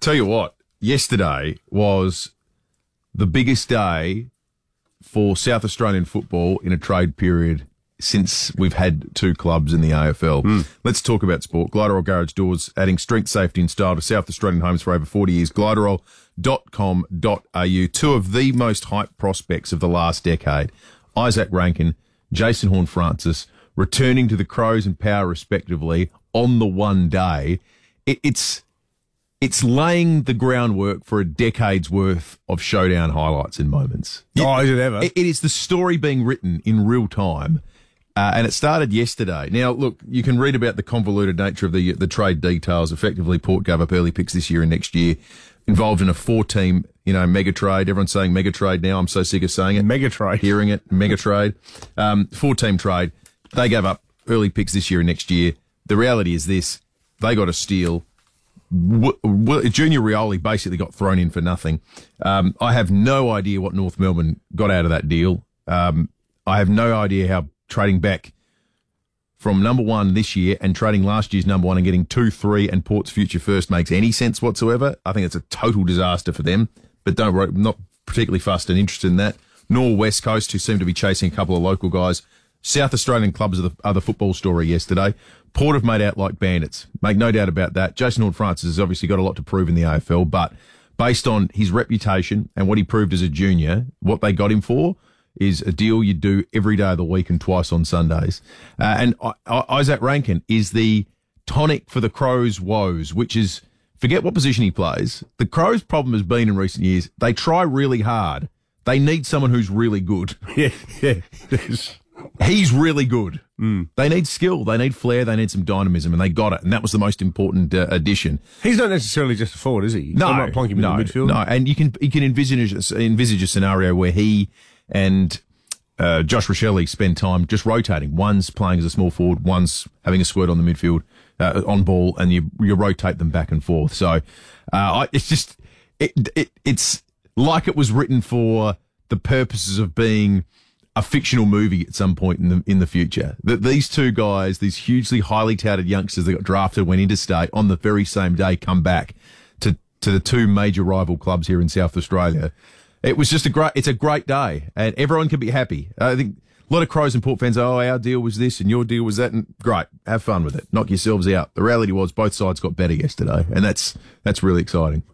Tell you what, yesterday was the biggest day for South Australian football in a trade period since we've had two clubs in the AFL. Hmm. Let's talk about sport. Gliderol Garage Doors adding strength, safety and style to South Australian homes for over 40 years. Gliderol.com.au. Two of the most hyped prospects of the last decade. Izak Rankine, Jason Horne-Francis, returning to the Crows and Power respectively on the one day. It, it's it's laying the groundwork for a decade's worth of showdown highlights and moments. Oh, is it ever? It- is the story being written in real time. Uh, and it started yesterday. Now, look, you can read about the convoluted nature of the the trade details. Effectively, Port gave up early picks this year and next year, involved in a four team, you know, mega trade. Everyone's saying mega trade now. I'm so sick of saying it. Mega trade. Hearing it, mega trade. Um, four team trade. They gave up early picks this year and next year. The reality is this: they got a steal. W- w- Junior Rioli basically got thrown in for nothing. Um, I have no idea what North Melbourne got out of that deal. Um, I have no idea how trading back from number one this year and trading last year's number one and getting two, three, and Port's future first makes any sense whatsoever. I think it's a total disaster for them. But don't worry, I'm not particularly fussed and interested in that. Nor West Coast, who seem to be chasing a couple of local guys. South Australian clubs are the other football story yesterday. Port have made out like bandits. Make no doubt about that. Jason Horne-Francis has obviously got a lot to prove in the AFL, but based on his reputation and what he proved as a junior, what they got him for is a deal you do every day of the week and twice on Sundays. Uh, and I, I, Izak Rankine is the tonic for the Crows' woes, which is forget what position he plays. The Crows' problem has been in recent years they try really hard. They need someone who's really good. yeah, yeah. He's really good. They need skill. They need flair. They need some dynamism, and they got it. And that was the most important uh, addition. He's not necessarily just a forward, is he? No, plonk him no, in the midfield. No, and you can you can envisage envisage a scenario where he and uh, Josh Rachele spend time just rotating. One's playing as a small forward, one's having a squirt on the midfield uh, on ball, and you you rotate them back and forth. So uh, I, it's just it, it it's like it was written for the purposes of being a fictional movie at some point in the in the future. That these two guys, these hugely highly touted youngsters that got drafted, went interstate on the very same day, come back to to the two major rival clubs here in South Australia. It was just a great. It's a great day, and everyone can be happy. I think a lot of Crows and Port fans. Oh, our deal was this, and your deal was that, and great. Have fun with it. Knock yourselves out. The reality was both sides got better yesterday, and that's that's really exciting.